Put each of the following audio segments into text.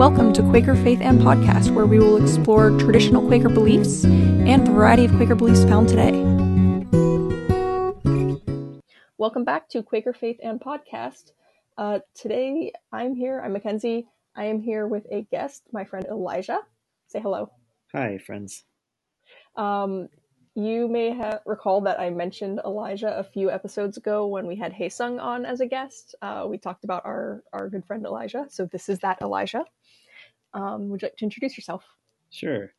Welcome to Quaker Faith and Podcast, where we will explore traditional Quaker beliefs and the variety of Quaker beliefs found today. Welcome back to Quaker Faith and Podcast. Uh, today I'm here, I'm Mackenzie. I am here with a guest, my friend Elijah. Say hello. Hi, friends. Um, you may have recalled that I mentioned Elijah a few episodes ago when we had Hye Sung on as a guest. Uh, we talked about our, our good friend Elijah. So this is that Elijah. Um, would you like to introduce yourself? Sure.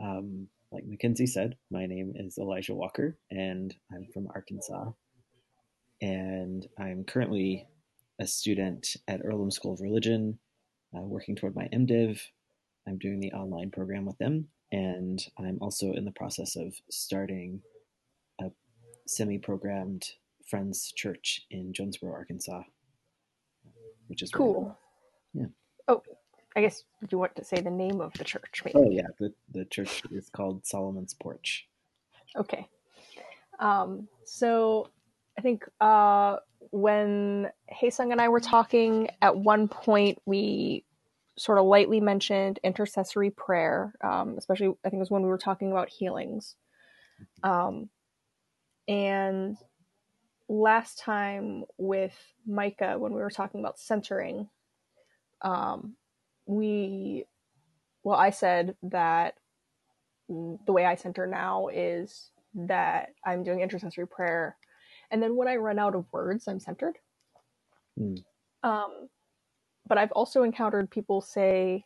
Um, like Mackenzie said, my name is Elijah Walker, and I'm from Arkansas. And I'm currently a student at Earlham School of Religion, uh, working toward my MDiv. I'm doing the online program with them, and I'm also in the process of starting a semi-programmed Friends Church in Jonesboro, Arkansas, which is cool. Yeah. Oh, I guess you want to say the name of the church? Maybe. Oh yeah, the the church is called Solomon's Porch. Okay. Um, so I think uh, when Hye Sung and I were talking, at one point we sort of lightly mentioned intercessory prayer, um, especially I think it was when we were talking about healings. Um, and last time with Micah, when we were talking about centering, um, we, well, I said that the way I center now is that I'm doing intercessory prayer. And then when I run out of words, I'm centered. Mm. Um, but I've also encountered people say,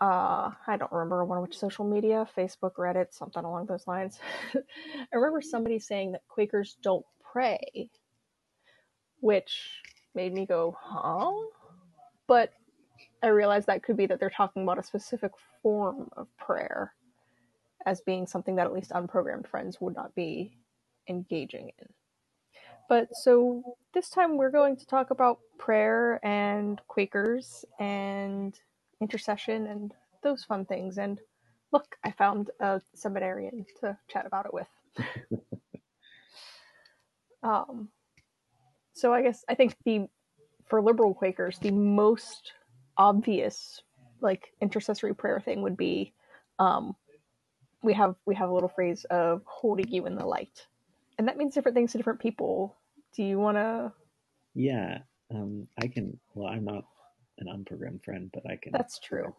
uh, I don't remember one which social media, Facebook, Reddit, something along those lines. I remember somebody saying that Quakers don't pray, which made me go, huh? But I realized that could be that they're talking about a specific form of prayer as being something that at least unprogrammed friends would not be engaging in. But so this time we're going to talk about prayer and Quakers and intercession and those fun things. And look, I found a seminarian to chat about it with. um, so I guess I think the for liberal Quakers the most obvious like intercessory prayer thing would be um, we have we have a little phrase of holding you in the light and that means different things to different people. Do you want to? Yeah, um, I can. Well, I'm not an unprogrammed friend, but I can. That's true.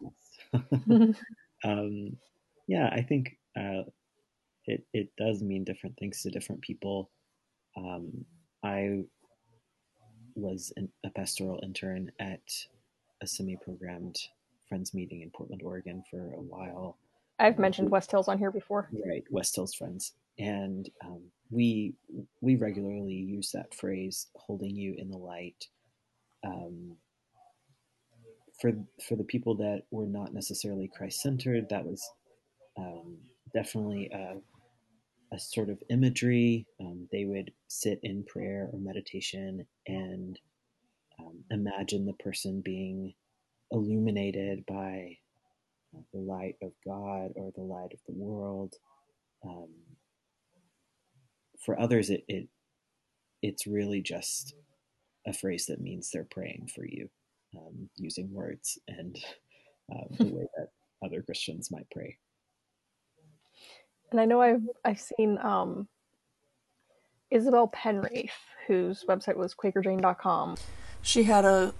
um, yeah, I think uh, it it does mean different things to different people. Um, I was an, a pastoral intern at a semi-programmed friends meeting in Portland, Oregon, for a while. I've mentioned West Hills on here before. Right, West Hills Friends, and um, we we regularly use that phrase "holding you in the light." Um, for for the people that were not necessarily Christ centered, that was um, definitely a, a, sort of imagery. Um, they would sit in prayer or meditation and um, imagine the person being illuminated by the light of God or the light of the world. Um, for others, it, it it's really just a phrase that means they're praying for you, um, using words and uh, the way that other Christians might pray. And I know I've I've seen um, Isabel Penraeth, whose website was QuakerJane.com. She had a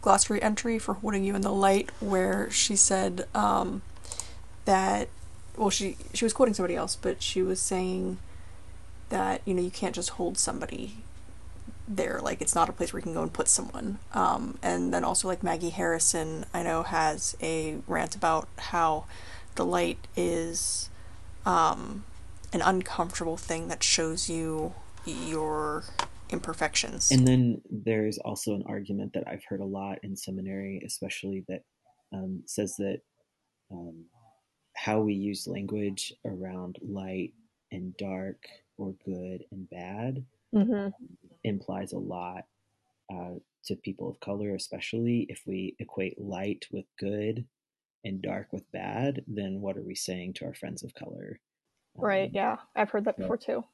glossary entry for holding you in the light where she said um, that well she she was quoting somebody else but she was saying that you know you can't just hold somebody there. Like it's not a place where you can go and put someone. Um, and then also like maggie harrison i know has a rant about how the light is um, an uncomfortable thing that shows you your imperfections and then there's also an argument that i've heard a lot in seminary especially that um, says that um, how we use language around light and dark or good and bad mm-hmm. implies a lot uh, to people of color, especially if we equate light with good and dark with bad, then what are we saying to our friends of color? Right. Um, yeah, I've heard that before too.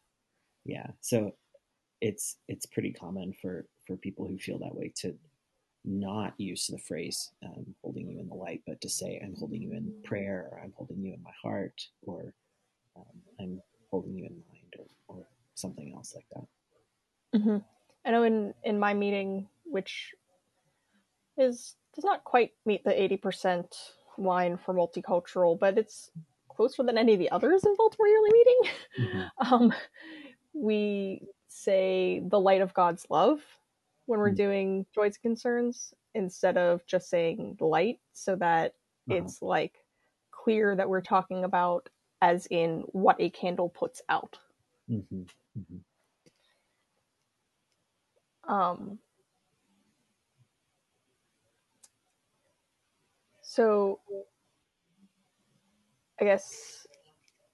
Yeah. So it's it's pretty common for for people who feel that way to not use the phrase um, "holding you in the light." but to say, I'm holding you in prayer, or I'm holding you in my heart, or um, I'm holding you in mind, or, or something else like that. Mm-hmm. I know in, in my meeting, which is does not quite meet the 80% line for multicultural, but it's closer than any of the others in Baltimore Yearly Meeting. Mm-hmm. Um, we say the light of God's love when we're mm-hmm. doing joys and concerns instead of just saying light so that uh-huh. it's like clear that we're talking about as in what a candle puts out. Mm-hmm. Mm-hmm. Um, so I guess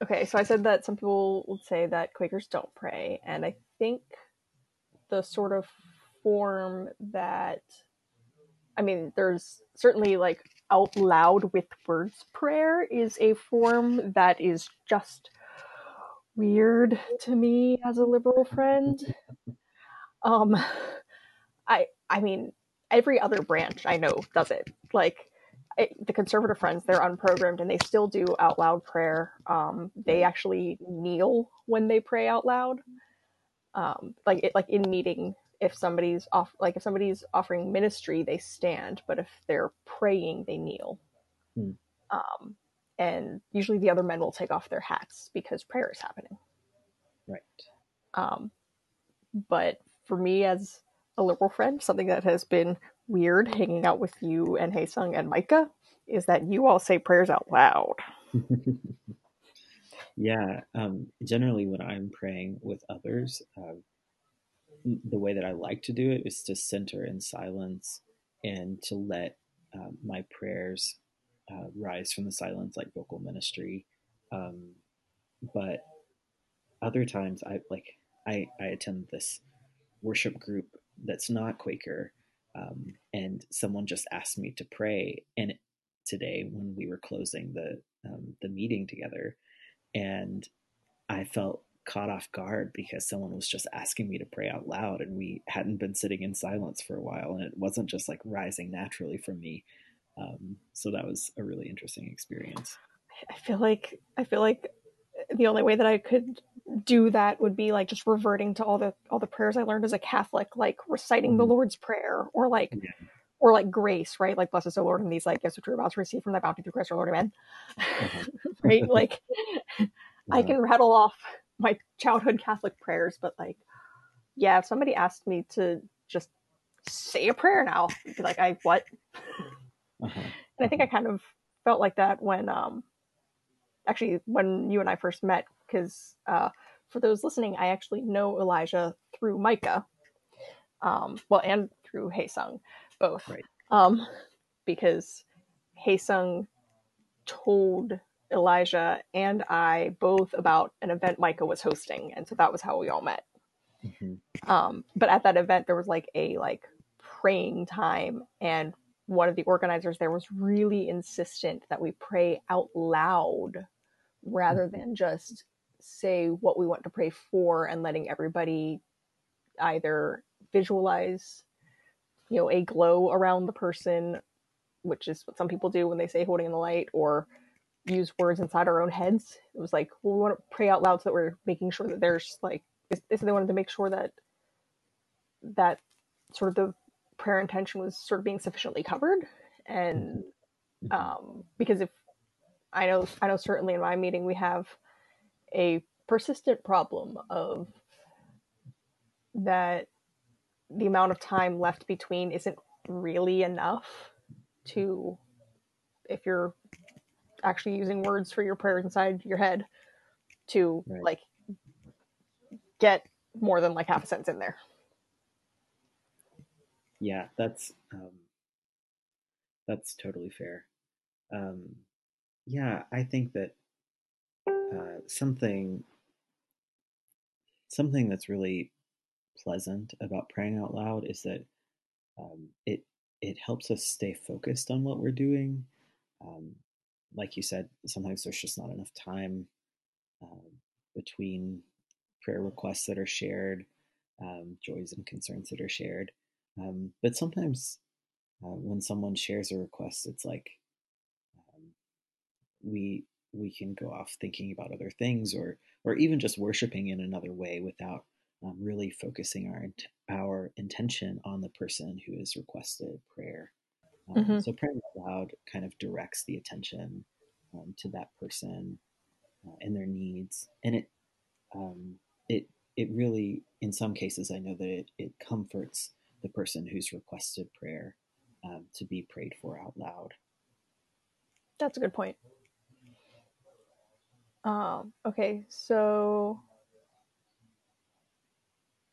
okay, so I said that some people would say that Quakers don't pray, and I think the sort of form that I mean, there's certainly like out loud with words prayer is a form that is just weird to me as a liberal friend. Um I I mean, every other branch I know does it. Like the conservative friends, they're unprogrammed and they still do out loud prayer. Um, they actually kneel when they pray out loud. Um, like it, like in meeting, if somebody's off, like if somebody's offering ministry, they stand, but if they're praying, they kneel. Hmm. Um, and usually the other men will take off their hats because prayer is happening. Right. Um, but for me as a liberal friend, something that has been weird hanging out with you and Hye Sung and Micah is that you all say prayers out loud. yeah, um, generally when I'm praying with others, uh, the way that I like to do it is to center in silence and to let uh, my prayers uh, rise from the silence like vocal ministry. Um, but other times I like I, I attend this worship group that's not Quaker um, and someone just asked me to pray and today when we were closing the um, the meeting together and i felt caught off guard because someone was just asking me to pray out loud and we hadn't been sitting in silence for a while and it wasn't just like rising naturally from me um, so that was a really interesting experience i feel like i feel like the only way that i could do that would be like just reverting to all the all the prayers I learned as a Catholic, like reciting mm-hmm. the Lord's Prayer or like yeah. Or like grace, right? Like bless us, O Lord, and these like gifts which we're about to receive from thy bounty through Christ our Lord, Amen. Mm-hmm. right? Like yeah. I can rattle off my childhood Catholic prayers, but like, yeah, if somebody asked me to just say a prayer now, be like, I what? Uh-huh. And I think I kind of felt like that when um actually when you and I first met because uh, for those listening, I actually know Elijah through Micah, um, well, and through Hye Sung, both, right. um, because Hye Sung told Elijah and I both about an event Micah was hosting, and so that was how we all met. Mm-hmm. Um, but at that event, there was like a like praying time, and one of the organizers there was really insistent that we pray out loud rather mm-hmm. than just say what we want to pray for and letting everybody either visualize you know a glow around the person which is what some people do when they say holding in the light or use words inside our own heads it was like well, we want to pray out loud so that we're making sure that there's like is they wanted to make sure that that sort of the prayer intention was sort of being sufficiently covered and mm-hmm. um because if i know i know certainly in my meeting we have a persistent problem of that the amount of time left between isn't really enough to if you're actually using words for your prayers inside your head to right. like get more than like half a sentence in there yeah that's um that's totally fair um yeah i think that uh, something something that's really pleasant about praying out loud is that um, it it helps us stay focused on what we're doing. Um, like you said, sometimes there's just not enough time um, between prayer requests that are shared, um, joys and concerns that are shared. Um, but sometimes uh, when someone shares a request, it's like we we can go off thinking about other things or or even just worshiping in another way without um, really focusing our our intention on the person who has requested prayer. Um, mm-hmm. So praying out loud kind of directs the attention um, to that person uh, and their needs, and it um, it it really, in some cases, I know that it, it comforts the person who's requested prayer um, to be prayed for out loud. That's a good point. Um, okay, so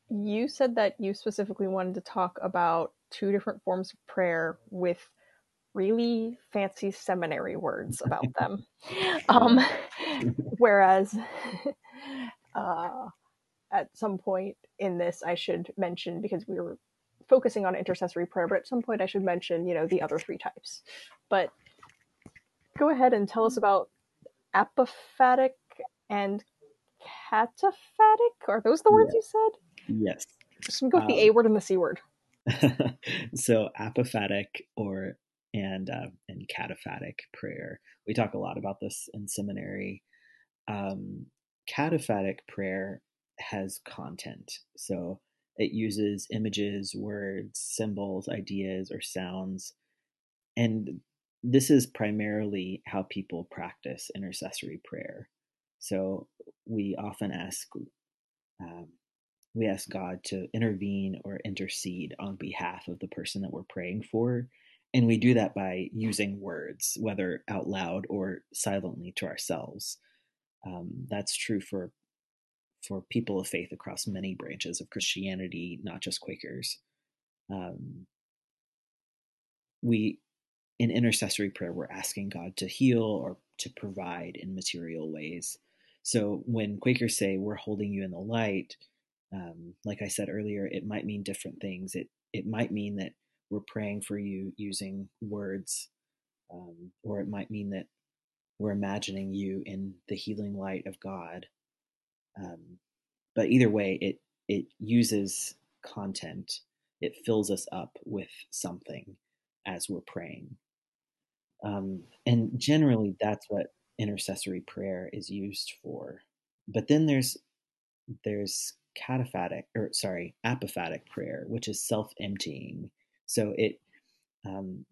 you said that you specifically wanted to talk about two different forms of prayer with really fancy seminary words about them. um, whereas uh, at some point in this, I should mention because we were focusing on intercessory prayer, but at some point I should mention, you know, the other three types. But go ahead and tell us about apophatic and cataphatic. Are those the words you said? Yes. Just go with um, the A word and the C word. so apophatic or and uh, and cataphatic prayer. We talk a lot about this in seminary. Um, cataphatic prayer has content, so it uses images, words, symbols, ideas, or sounds, and this is primarily how people practice intercessory prayer. So we often ask um, we ask God to intervene or intercede on behalf of the person that we're praying for. And we do that by using words, whether out loud or silently to ourselves. Um, that's true for for people of faith across many branches of Christianity, not just Quakers. Um, we in intercessory prayer, we're asking God to heal or to provide in material ways. So when Quakers say we're holding you in the light, um, like I said earlier, it might mean different things. It it might mean that we're praying for you using words, um, or it might mean that we're imagining you in the healing light of God. Um, but either way, it it uses content. It fills us up with something as we're praying. Um, and generally, that's what intercessory prayer is used for. But then there's there's cataphatic or sorry apophatic prayer, which is self-emptying. So it um,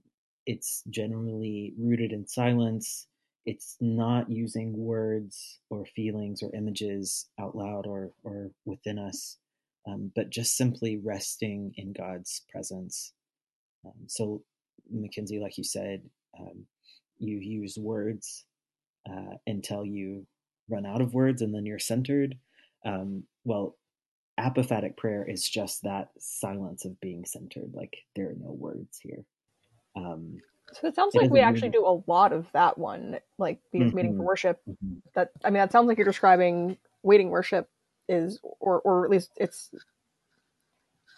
it's generally rooted in silence. It's not using words or feelings or images out loud or or within us, um, but just simply resting in God's presence. Um, so Mackenzie, like you said, um, you use words uh, until you run out of words and then you're centered. Um, well, apophatic prayer is just that silence of being centered. Like there are no words here. Um, so it sounds it like we actually do a lot of that one, like mm-hmm. meeting for worship. Mm-hmm. That I mean, that sounds like you're describing waiting worship is, or or at least it's,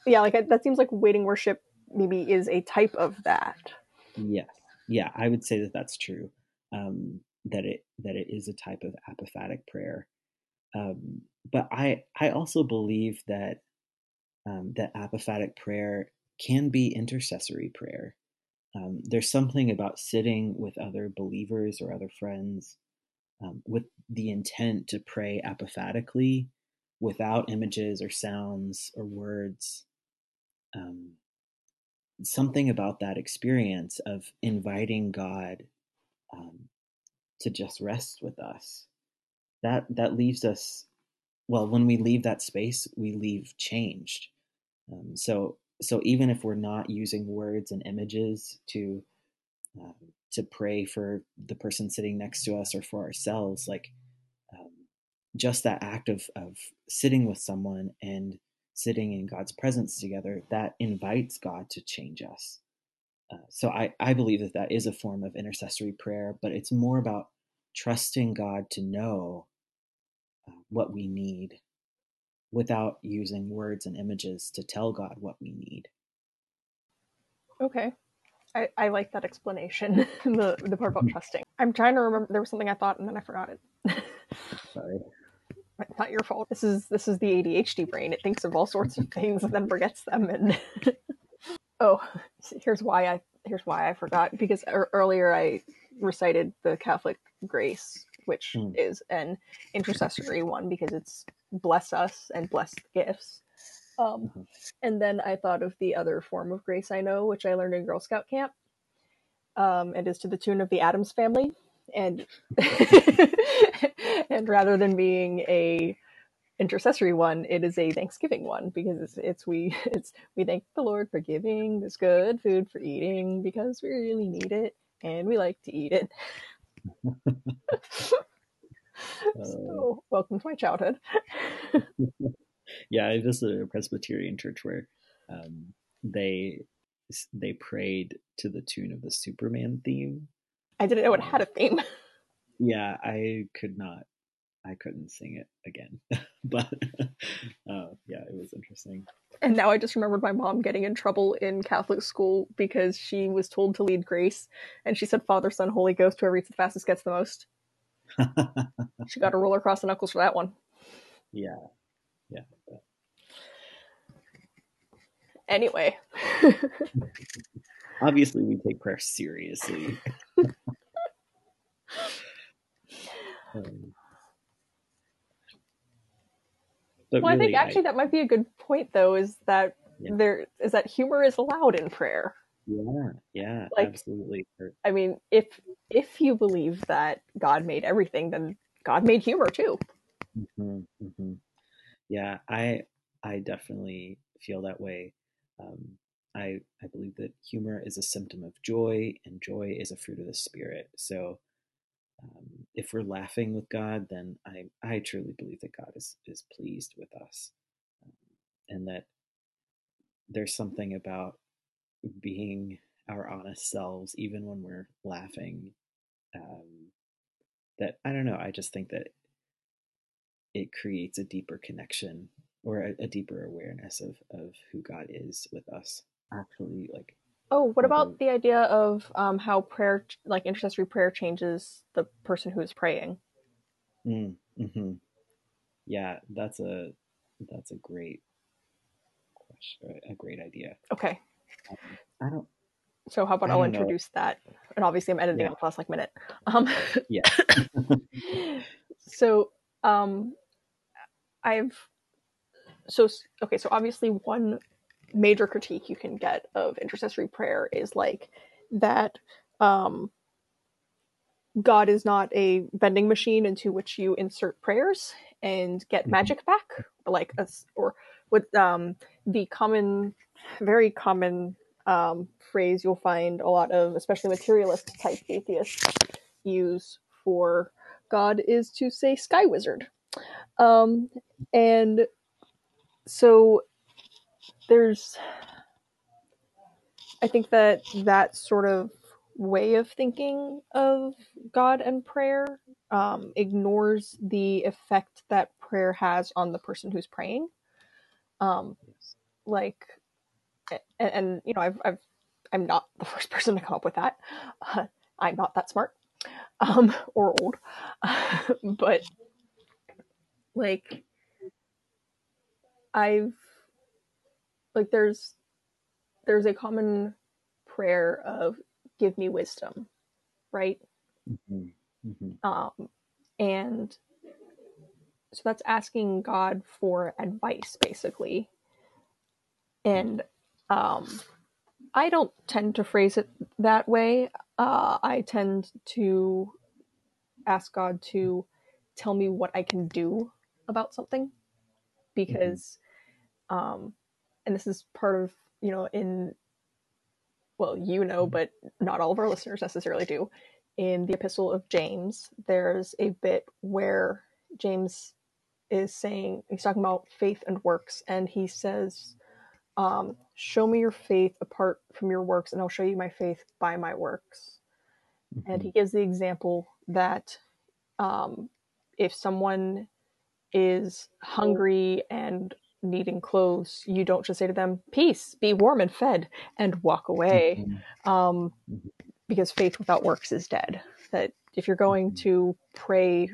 yeah, like that seems like waiting worship maybe is a type of that. Yes yeah, I would say that that's true. Um, that it that it is a type of apophatic prayer. Um, but I I also believe that um, that apophatic prayer can be intercessory prayer. Um, there's something about sitting with other believers or other friends um, with the intent to pray apophatically without images or sounds or words. Um, something about that experience of inviting God um, to just rest with us. That that leaves us. Well, when we leave that space, we leave changed. Um, so so even if we're not using words and images to um, to pray for the person sitting next to us or for ourselves, like um, just that act of of sitting with someone and sitting in God's presence together, that invites God to change us. Uh, so I, I believe that that is a form of intercessory prayer, but it's more about trusting God to know what we need without using words and images to tell God what we need. Okay. I, I like that explanation, the, the part about mm. trusting. I'm trying to remember, there was something I thought and then I forgot it. Sorry. It's not your fault. This is this is the ADHD brain. It thinks of all sorts of things and then forgets them. And oh, here's why I here's why I forgot because earlier I recited the Catholic grace, which Mm. is an intercessory one because it's bless us and bless the gifts. Um, Mhm. and then I thought of the other form of grace I know, which I learned in Girl Scout camp, um, and is to the tune of the Addams Family. And and rather than being a intercessory one, it is a Thanksgiving one because it's, it's we it's we thank the Lord for giving this good food for eating because we really need it and we like to eat it. Uh, so welcome to my childhood. yeah, I visited a Presbyterian church where um, they they prayed to the tune of the Superman theme. I didn't know it had a theme. Yeah, I could not, I couldn't sing it again, but uh, yeah, it was interesting. And now I just remembered my mom getting in trouble in Catholic school because she was told to lead grace and she said Father, Son, Holy Ghost, whoever eats the fastest gets the most. She got a roller across the knuckles for that one. yeah, yeah. Anyway. Obviously, we take prayer seriously. um, but well, I think actually that might be a good point though, is that Yeah. there is that humor is allowed in prayer. yeah, yeah, like- absolutely. I mean, if if you believe that God made everything, then God made humor too. Mhm, mhm. Yeah, I I definitely feel that way. Um, I I believe that humor is a symptom of joy, and joy is a fruit of the spirit. So, um, if we're laughing with God, then I I truly believe that God is is pleased with us, um, and that there's something about being our honest selves, even when we're laughing. Um, that I don't know. I just think that it creates a deeper connection or a, a deeper awareness of of who God is with us. Actually, like Oh, what about Mhm. the idea of um, how prayer, like intercessory prayer, changes the person who is praying? mm, hmm yeah, that's a that's a great question, a great idea. Okay, Um, I don't. so how about I'll don't know. introduce that, and obviously I'm editing Yeah. the last like minute. Um, Yeah. so um, I've so okay, so obviously one major critique you can get of intercessory prayer is like that um, God is not a vending machine into which you insert prayers and get Mhm. magic back, like us or with um, the common, very common um, phrase you'll find a lot of, especially materialist type atheists use for God is to say sky wizard. Um, and so there's, I think that that sort of way of thinking of God and prayer um, ignores the effect that prayer has on the person who's praying. Um, like, and, and you know, I've, I've, I'm not the first person to come up with that. Uh, I'm not that smart um, or old, but like, I've like there's there's a common prayer of give me wisdom, right? Mhm, mhm, Um, and so that's asking God for advice, basically. And um, I don't tend to phrase it that way. Uh, I tend to ask God to tell me what I can do about something because, um, and this is part of, you know, in, well, you know, but not all of our listeners necessarily do. In the Epistle of James, there's a bit where James is saying, he's talking about faith and works, and he says, um, Show me your faith apart from your works, and I'll show you my faith by my works. And mhm. he gives the example that um, if someone is hungry and needing clothes, you don't just say to them, Peace, be warm and fed, and walk away. Mhm, Um, Mhm. because faith without works is dead. That if you're going Mhm. to pray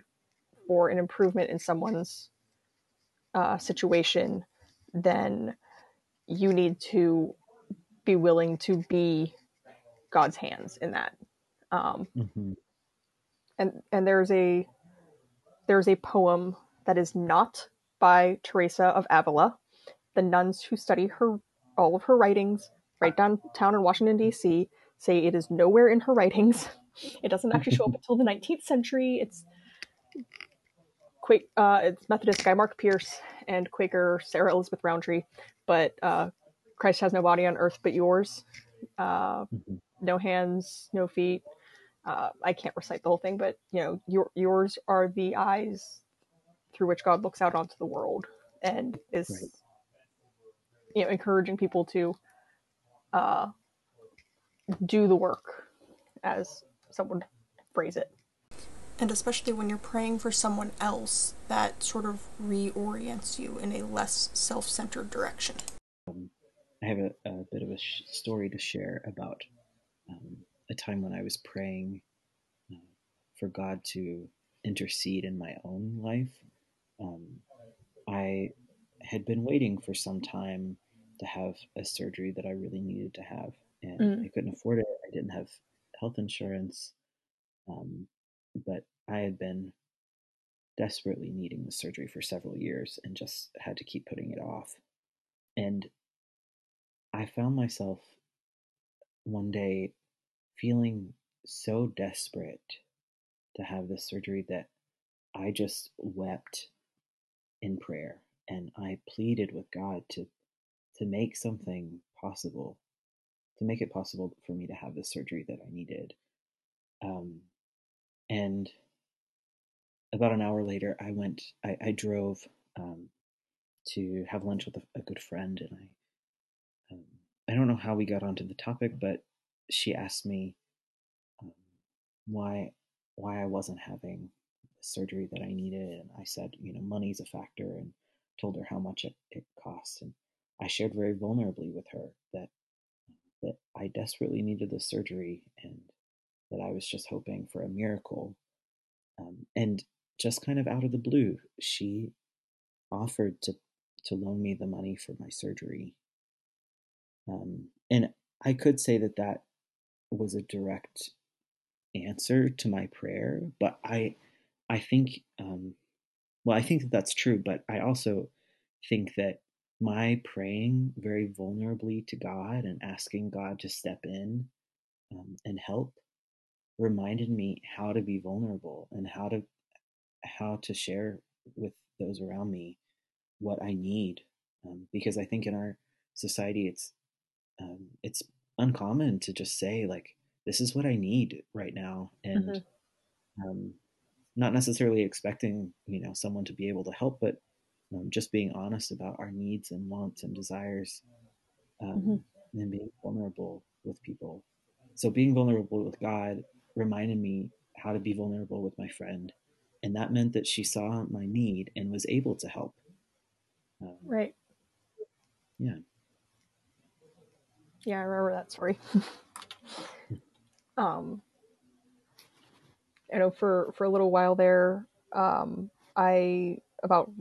for an improvement in someone's uh, situation, then you need to be willing to be God's hands in that. Um, hmm and and there's a there's a poem that is not by Teresa of Avila. The nuns who study her all of her writings right downtown in Washington D.C. say it is nowhere in her writings. It doesn't actually show up until the 19th century. It's Quake, uh, it's Methodist Guy Mark Pearse and Quaker Sarah Elizabeth Rowntree, but uh, Christ has no body on earth but yours. Uh, hmm no hands, no feet. Uh, I can't recite the whole thing, but you know, your yours are the eyes through which God looks out onto the world, and is Right. you know encouraging people to uh, do the work, as someone phrase it. And especially when you're praying for someone else, that sort of reorients you in a less self centered direction. I have a, a bit of a sh- story to share about um, a time when I was praying uh, for God to intercede in my own life. Um, I had been waiting for some time to have a surgery that I really needed to have, and Mm. I couldn't afford it. I didn't have health insurance, um, but I had been desperately needing the surgery for several years and just had to keep putting it off. And I found myself one day feeling so desperate to have this surgery that I just wept in prayer and I pleaded with God to to make something possible, to make it possible for me to have the surgery that I needed. Um, and about an hour later, I went, I, I drove um, to have lunch with a, a good friend, and I, um, I don't know how we got onto the topic, but she asked me um, why, why I wasn't having surgery that I needed, and I said, you know, money's a factor, and told her how much it, it costs, and I shared very vulnerably with her that that I desperately needed the surgery, and that I was just hoping for a miracle, um, and just kind of out of the blue, she offered to to loan me the money for my surgery. Um, and I could say that that was a direct answer to my prayer, but I I think um, well I think that that's true, but I also think that my praying very vulnerably to God and asking God to step in um, and help reminded me how to be vulnerable and how to how to share with those around me what I need, um, because I think in our society it's um, it's uncommon to just say like this is what I need right now, and Mhm. um, not necessarily expecting you know someone to be able to help, but um, just being honest about our needs and wants and desires, um, and then being vulnerable with people. So being vulnerable with God reminded me how to be vulnerable with my friend, and that meant that she saw my need and was able to help. Um, Right. yeah. Yeah, I remember that story. um, I know for for a little while there, um, I about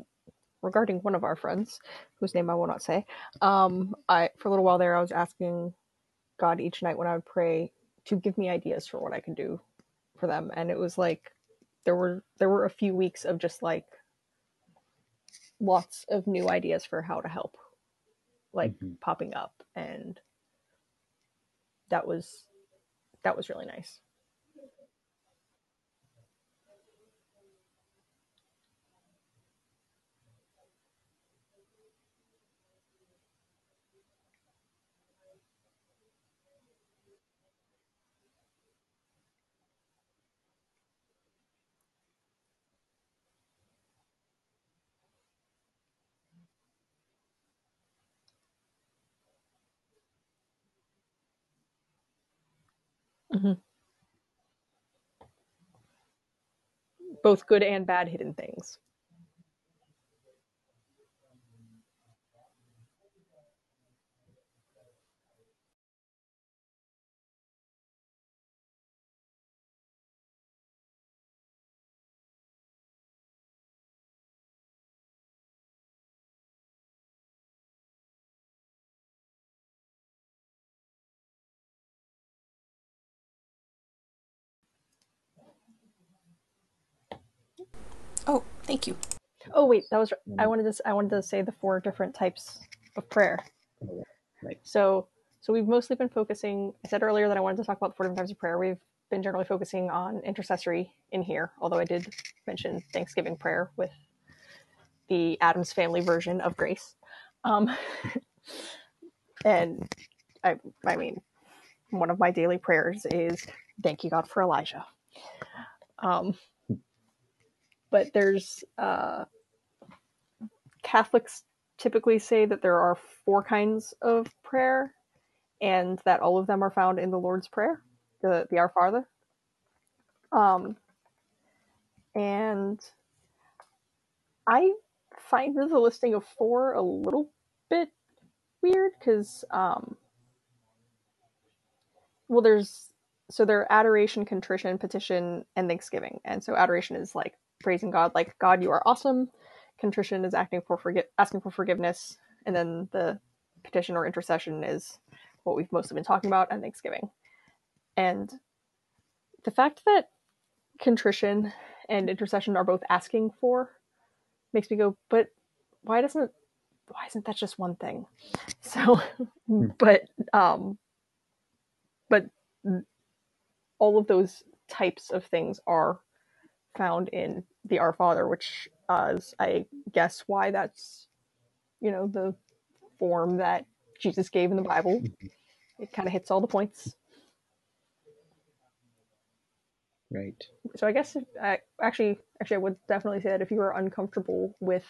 regarding one of our friends, whose name I will not say. Um, I for a little while there, I was asking God each night when I would pray to give me ideas for what I could do for them, and it was like there were there were a few weeks of just like lots of new ideas for how to help, like Mhm. popping up, and that was that was really nice. Mhm. Both good and bad hidden things. Thank you. Oh wait, that was I wanted to I wanted to say the four different types of prayer. Right. So so we've mostly been focusing. I said earlier that I wanted to talk about the four different types of prayer. We've been generally focusing on intercessory in here, although I did mention Thanksgiving prayer with the Addams family version of grace. Um, and I I mean, one of my daily prayers is thank you God for Elijah. Um, but there's uh, Catholics typically say that there are four kinds of prayer, and that all of them are found in the Lord's Prayer, the the Our Father. Um, and I find the listing of four a little bit weird because um, well, there's so there are adoration, contrition, petition, and thanksgiving, and so adoration is like praising God, like God, you are awesome. Contrition is acting for forget asking for forgiveness, and then the petition or intercession is what we've mostly been talking about, and thanksgiving. And the fact that contrition and intercession are both asking for makes me go, but why doesn't why isn't that just one thing? So, but um, but all of those types of things are found in the Our Father, which uh, is, I guess, why that's you know the form that Jesus gave in the Bible. It kind of hits all the points. Right. So I guess if, I, actually, actually, I would definitely say that if you are uncomfortable with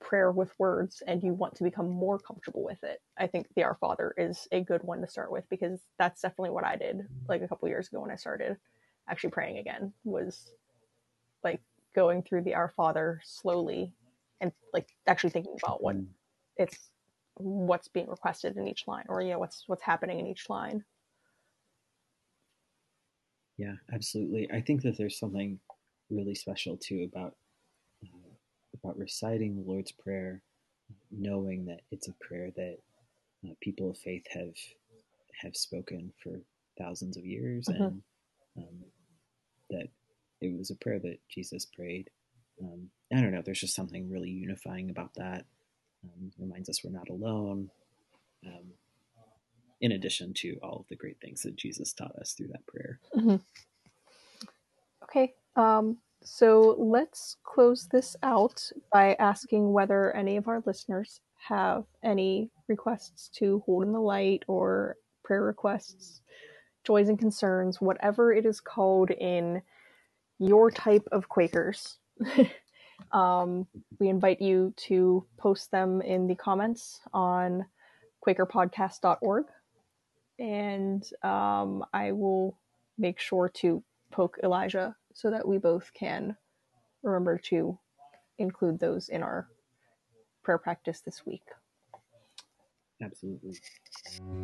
prayer with words and you want to become more comfortable with it, I think the Our Father is a good one to start with because that's definitely what I did like a couple years ago when I started actually praying again was like going through the Our Father slowly and like actually thinking about what it's what's being requested in each line or you know what's what's happening in each line. Yeah, absolutely. I think that there's something really special too about uh, about reciting the Lord's Prayer, knowing that it's a prayer that uh, people of faith have have spoken for thousands of years, Mhm. and um, that it was a prayer that Jesus prayed. Um, I don't know. There's just something really unifying about that. Um, reminds us we're not alone. Um, in addition to all of the great things that Jesus taught us through that prayer. Okay. Um, so let's close this out by asking whether any of our listeners have any requests to hold in the light or prayer requests, joys and concerns, whatever it is called in your type of Quakers. um, we invite you to post them in the comments on quakerpodcast.org. And um, I will make sure to poke Elijah so that we both can remember to include those in our prayer practice this week. Absolutely.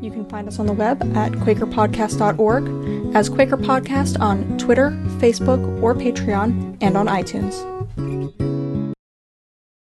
You can find us on the web at quakerpodcast.org, as Quaker Podcast on Twitter, Facebook, or Patreon, and on iTunes.